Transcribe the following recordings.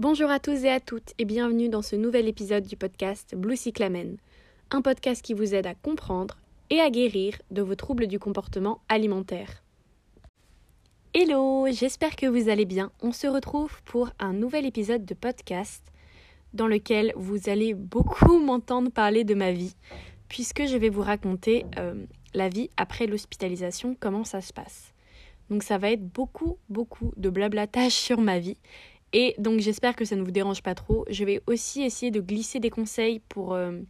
Bonjour à tous et à toutes et bienvenue dans ce nouvel épisode du podcast Blue Cyclamen, un podcast qui vous aide à comprendre et à guérir de vos troubles du comportement alimentaire. Hello, j'espère que vous allez bien. On se retrouve pour un nouvel épisode de podcast dans lequel vous allez beaucoup m'entendre parler de ma vie, puisque je vais vous raconter euh, la vie après l'hospitalisation, comment ça se passe. Donc ça va être beaucoup, beaucoup de blablatage sur ma vie et donc j'espère que ça ne vous dérange pas trop. Je vais aussi essayer de glisser des conseils euh,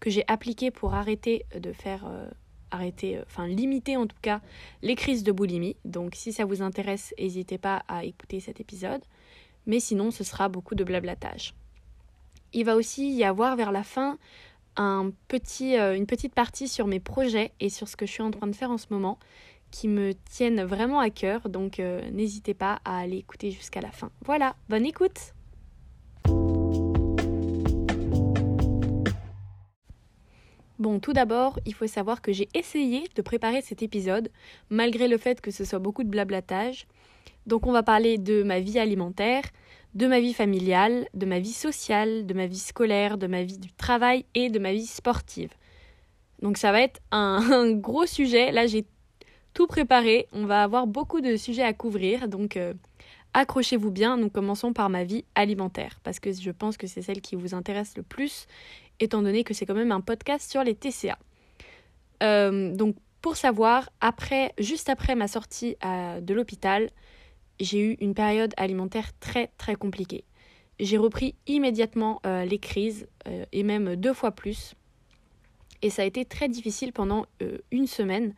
que j'ai appliqués pour arrêter de faire euh, arrêter euh, enfin limiter en tout cas les crises de boulimie. Donc si ça vous intéresse, n'hésitez pas à écouter cet épisode. Mais sinon, ce sera beaucoup de blablatage. Il va aussi y avoir vers la fin une petite partie sur mes projets et sur ce que je suis en train de faire en ce moment qui me tiennent vraiment à cœur, donc euh, n'hésitez pas à aller écouter jusqu'à la fin. Voilà, bonne écoute Bon, tout d'abord, il faut savoir que j'ai essayé de préparer cet épisode, malgré le fait que ce soit beaucoup de blablatage. Donc on va parler de ma vie alimentaire, de ma vie familiale, de ma vie sociale, de ma vie scolaire, de ma vie du travail et de ma vie sportive. Donc ça va être un, un gros sujet. Là, j'ai tout préparé. On va avoir beaucoup de sujets à couvrir, donc euh, accrochez-vous bien. Nous commençons par ma vie alimentaire, parce que je pense que c'est celle qui vous intéresse le plus, étant donné que c'est quand même un podcast sur les TCA. Euh, donc pour savoir, après, juste après ma sortie de l'hôpital, j'ai eu une période alimentaire très très compliquée. J'ai repris immédiatement euh, les crises, et même deux fois plus. Et ça a été très difficile pendant une semaine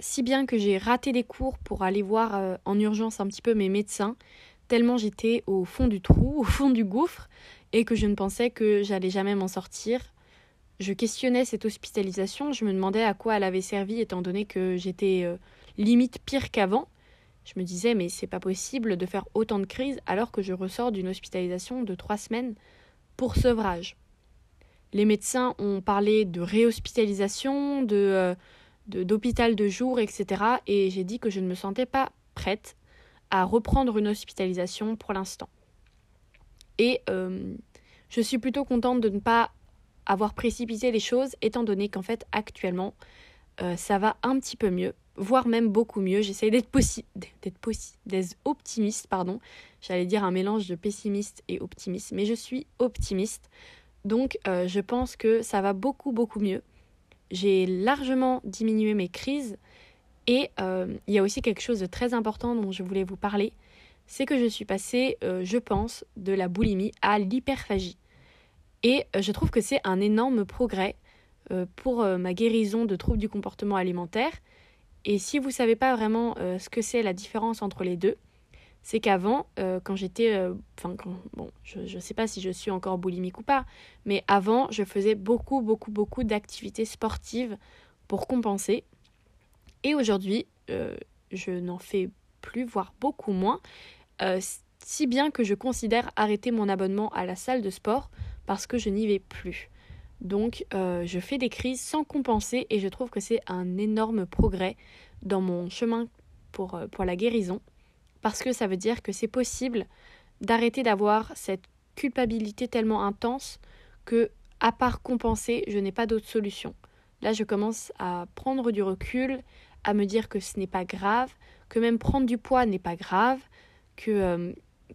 si bien que j'ai raté des cours pour aller voir euh, en urgence un petit peu mes médecins, tellement j'étais au fond du trou, au fond du gouffre, et que je ne pensais que j'allais jamais m'en sortir. Je questionnais cette hospitalisation, je me demandais à quoi elle avait servi étant donné que j'étais euh, limite pire qu'avant. Je me disais mais c'est pas possible de faire autant de crises alors que je ressors d'une hospitalisation de trois semaines pour sevrage. Les médecins ont parlé de réhospitalisation, de euh, d'hôpital de, jour, etc. Et j'ai dit que je ne me sentais pas prête à reprendre une hospitalisation pour l'instant. Et euh, je suis plutôt contente de ne pas avoir précipité les choses, étant donné qu'en fait actuellement euh, ça va un petit peu mieux, voire même beaucoup mieux. Possible, d'être d'être optimiste, pardon. J'allais dire un mélange de pessimiste et optimiste, mais je suis optimiste. Donc euh, je pense que ça va beaucoup beaucoup mieux j'ai largement diminué mes crises et euh, il y a aussi quelque chose de très important dont je voulais vous parler, c'est que je suis passée, euh, je pense, de la boulimie à l'hyperphagie. Et euh, je trouve que c'est un énorme progrès pour ma guérison de troubles du comportement alimentaire. Et si vous ne savez pas vraiment ce que c'est la différence entre les deux, c'est qu'avant, euh, quand j'étais, euh, enfin, bon, je ne sais pas si je suis encore boulimique ou pas, mais avant, je faisais beaucoup, beaucoup, beaucoup d'activités sportives pour compenser. Et aujourd'hui, euh, je n'en fais plus, voire beaucoup moins, si bien que je considère arrêter mon abonnement à la salle de sport parce que je n'y vais plus. Donc, je fais des crises sans compenser et je trouve que c'est un énorme progrès dans mon chemin pour, pour la guérison parce que ça veut dire que c'est possible d'arrêter d'avoir cette culpabilité tellement intense que, à part compenser, je n'ai pas d'autre solution. Là, je commence à prendre du recul, à me dire que ce n'est pas grave, que même prendre du poids n'est pas grave, que euh,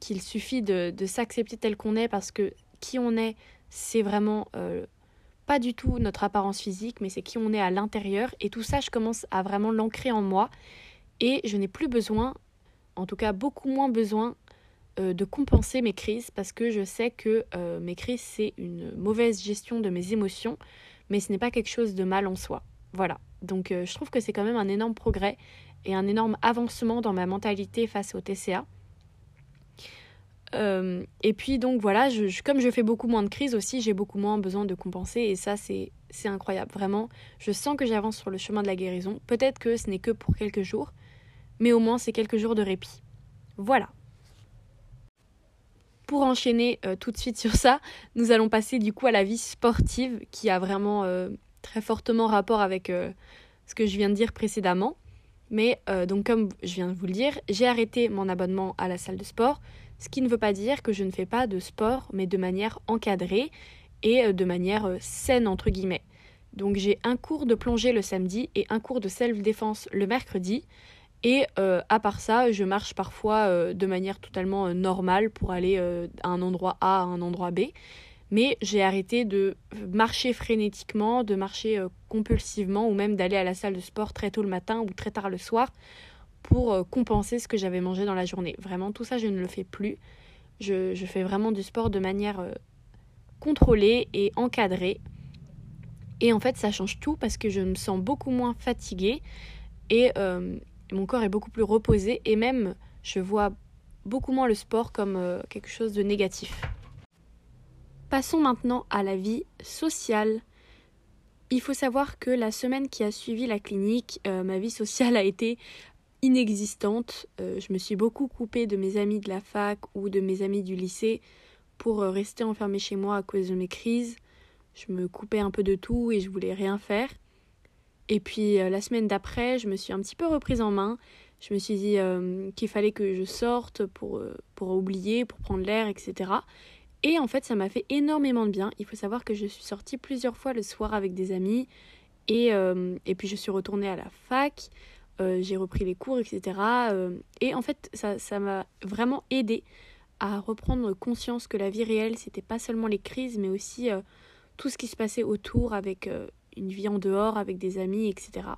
qu'il suffit de, s'accepter tel qu'on est parce que qui on est, c'est vraiment euh, pas du tout notre apparence physique, mais c'est qui on est à l'intérieur. Et tout ça, je commence à vraiment l'ancrer en moi. Et je n'ai plus besoin en tout cas beaucoup moins besoin euh, de compenser mes crises parce que je sais que euh, mes crises c'est une mauvaise gestion de mes émotions, mais ce n'est pas quelque chose de mal en soi. Voilà. Donc euh, je trouve que c'est quand même un énorme progrès et un énorme avancement dans ma mentalité face au TCA. et puis donc voilà, comme je fais beaucoup moins de crises aussi, j'ai beaucoup moins besoin de compenser et ça c'est incroyable. Vraiment, je sens que j'avance sur le chemin de la guérison. Peut-être que ce n'est que pour quelques jours, mais au moins c'est quelques jours de répit. Voilà. Pour enchaîner euh, tout de suite sur ça, nous allons passer du coup à la vie sportive qui a vraiment euh, très fortement rapport avec euh, ce que je viens de dire précédemment. Mais donc comme je viens de vous le dire, j'ai arrêté mon abonnement à la salle de sport, ce qui ne veut pas dire que je ne fais pas de sport, mais de manière encadrée et de manière saine entre guillemets. Donc j'ai un cours de plongée le samedi et un cours de self-défense le mercredi. Et euh, à part ça, je marche parfois euh, de manière totalement euh, normale pour aller à un endroit A à un endroit B. Mais j'ai arrêté de marcher frénétiquement, de marcher compulsivement ou même d'aller à la salle de sport très tôt le matin ou très tard le soir pour compenser ce que j'avais mangé dans la journée. Vraiment, tout ça, je ne le fais plus. Je, je fais vraiment du sport de manière contrôlée et encadrée et en fait, ça change tout parce que je me sens beaucoup moins fatiguée et mon corps est beaucoup plus reposé et même je vois beaucoup moins le sport comme euh, quelque chose de négatif. Passons maintenant à la vie sociale. Il faut savoir que la semaine qui a suivi la clinique, euh, ma vie sociale a été inexistante. je me suis beaucoup coupée de mes amis de la fac ou de mes amis du lycée pour rester enfermée chez moi à cause de mes crises je me coupais un peu de tout et je voulais rien faire. Et puis euh, la semaine d'après, je me suis un petit peu reprise en main. Je me suis dit euh, qu'il fallait que je sorte pour, euh, pour oublier, pour prendre l'air, etc. Et en fait, ça m'a fait énormément de bien. Il faut savoir que je suis sortie plusieurs fois le soir avec des amis. Et, et puis je suis retournée à la fac. j'ai repris les cours, etc. et en fait, ça m'a vraiment aidé à reprendre conscience que la vie réelle, c'était pas seulement les crises, mais aussi tout ce qui se passait autour avec une vie en dehors, avec des amis, etc.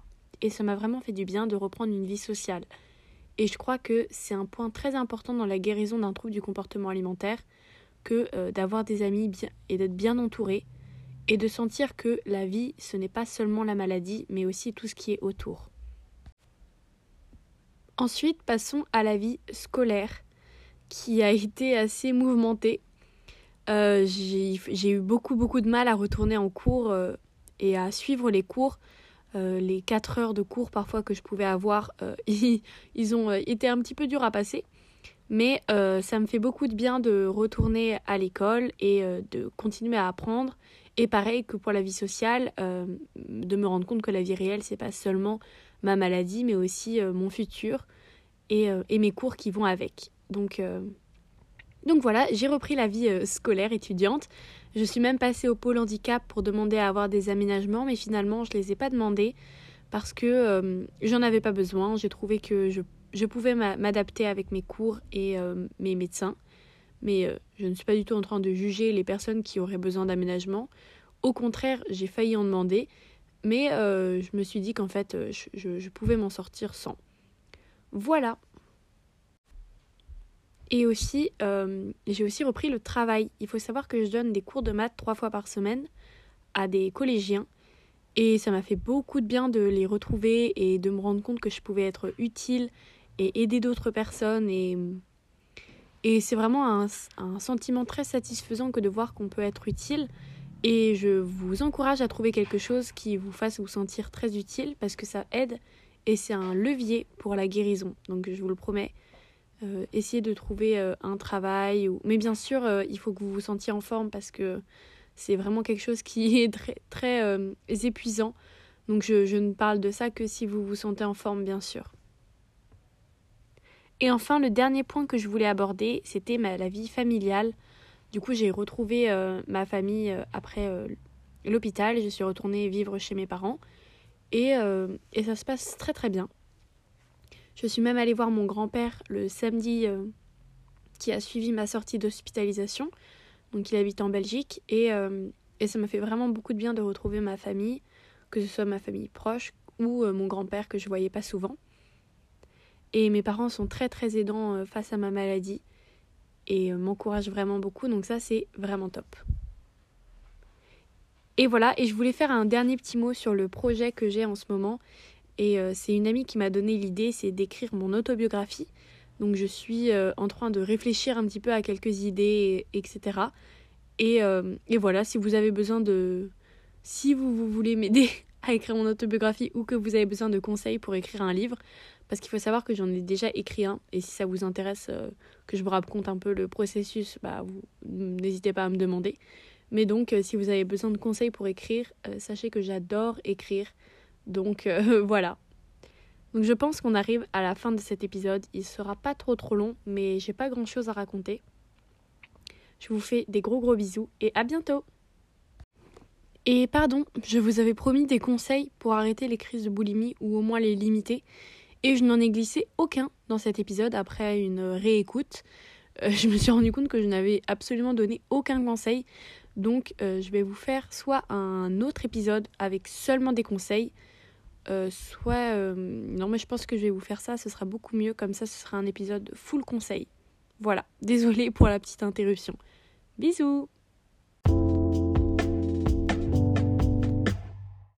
Et ça m'a vraiment fait du bien de reprendre une vie sociale. Et je crois que c'est un point très important dans la guérison d'un trouble du comportement alimentaire que euh, d'avoir des amis bien, et d'être bien entouré et de sentir que la vie, ce n'est pas seulement la maladie, mais aussi tout ce qui est autour. Ensuite, passons à la vie scolaire, qui a été assez mouvementée. Euh, j'ai eu beaucoup beaucoup de mal à retourner en cours euh, et à suivre les cours. Euh, les 4 heures de cours parfois que je pouvais avoir, ils, ils, ont été un petit peu durs à passer. Mais ça me fait beaucoup de bien de retourner à l'école et de continuer à apprendre. Et pareil que pour la vie sociale, de me rendre compte que la vie réelle, c'est pas seulement ma maladie, mais aussi mon futur et, et, mes cours qui vont avec. Donc donc voilà, j'ai repris la vie euh, scolaire étudiante. Je suis même passée au pôle handicap pour demander à avoir des aménagements, mais finalement je ne les ai pas demandés parce que euh, j'en avais pas besoin. J'ai trouvé que je, pouvais m'adapter avec mes cours et euh, mes médecins. Mais je ne suis pas du tout en train de juger les personnes qui auraient besoin d'aménagement. Au contraire, j'ai failli en demander, mais je me suis dit qu'en fait, je pouvais m'en sortir sans. Voilà. Et aussi, euh, j'ai aussi repris le travail. Il faut savoir que je donne des cours de maths trois fois par semaine à des collégiens. Et ça m'a fait beaucoup de bien de les retrouver et de me rendre compte que je pouvais être utile et aider d'autres personnes. Et, et c'est vraiment un, un, sentiment très satisfaisant que de voir qu'on peut être utile. Et je vous encourage à trouver quelque chose qui vous fasse vous sentir très utile parce que ça aide et c'est un levier pour la guérison. Donc je vous le promets. Euh, essayer de trouver euh, un travail. Mais bien sûr, euh, il faut que vous vous sentiez en forme parce que c'est vraiment quelque chose qui est très, très épuisant. Donc je, je, ne parle de ça que si vous vous sentez en forme, bien sûr. Et enfin, le dernier point que je voulais aborder, c'était la vie familiale. Du coup, j'ai retrouvé ma famille après l'hôpital. Je suis retournée vivre chez mes parents. Et, et ça se passe très très bien. Je suis même allée voir mon grand-père le samedi euh, qui a suivi ma sortie d'hospitalisation. Donc il habite en Belgique et, euh, et ça m'a fait vraiment beaucoup de bien de retrouver ma famille, que ce soit ma famille proche ou euh, mon grand-père que je voyais pas souvent. Et mes parents sont très très aidants face à ma maladie et m'encouragent vraiment beaucoup, donc ça c'est vraiment top. Et voilà, et je voulais faire un dernier petit mot sur le projet que j'ai en ce moment et euh, c'est une amie qui m'a donné l'idée, c'est d'écrire mon autobiographie. Donc je suis euh, en train de réfléchir un petit peu à quelques idées, etc. Et, euh, et, voilà, si vous avez besoin de... Si vous, vous voulez m'aider à écrire mon autobiographie ou que vous avez besoin de conseils pour écrire un livre, parce qu'il faut savoir que j'en ai déjà écrit un, et si ça vous intéresse que je vous raconte un peu le processus, bah, n'hésitez pas à me demander. Mais donc, si vous avez besoin de conseils pour écrire, sachez que j'adore écrire. Donc euh, voilà. Donc je pense qu'on arrive à la fin de cet épisode. Il sera pas trop trop long, mais j'ai pas grand chose à raconter. Je vous fais des gros gros bisous et à bientôt Et pardon, je vous avais promis des conseils pour arrêter les crises de boulimie ou au moins les limiter. Et je n'en ai glissé aucun dans cet épisode après une réécoute. Euh, je me suis rendu compte que je n'avais absolument donné aucun conseil. Donc euh, je vais vous faire soit un autre épisode avec seulement des conseils, euh, soit... non mais je pense que je vais vous faire ça, ce sera beaucoup mieux, comme ça ce sera un épisode full conseil. Voilà, désolée pour la petite interruption. Bisous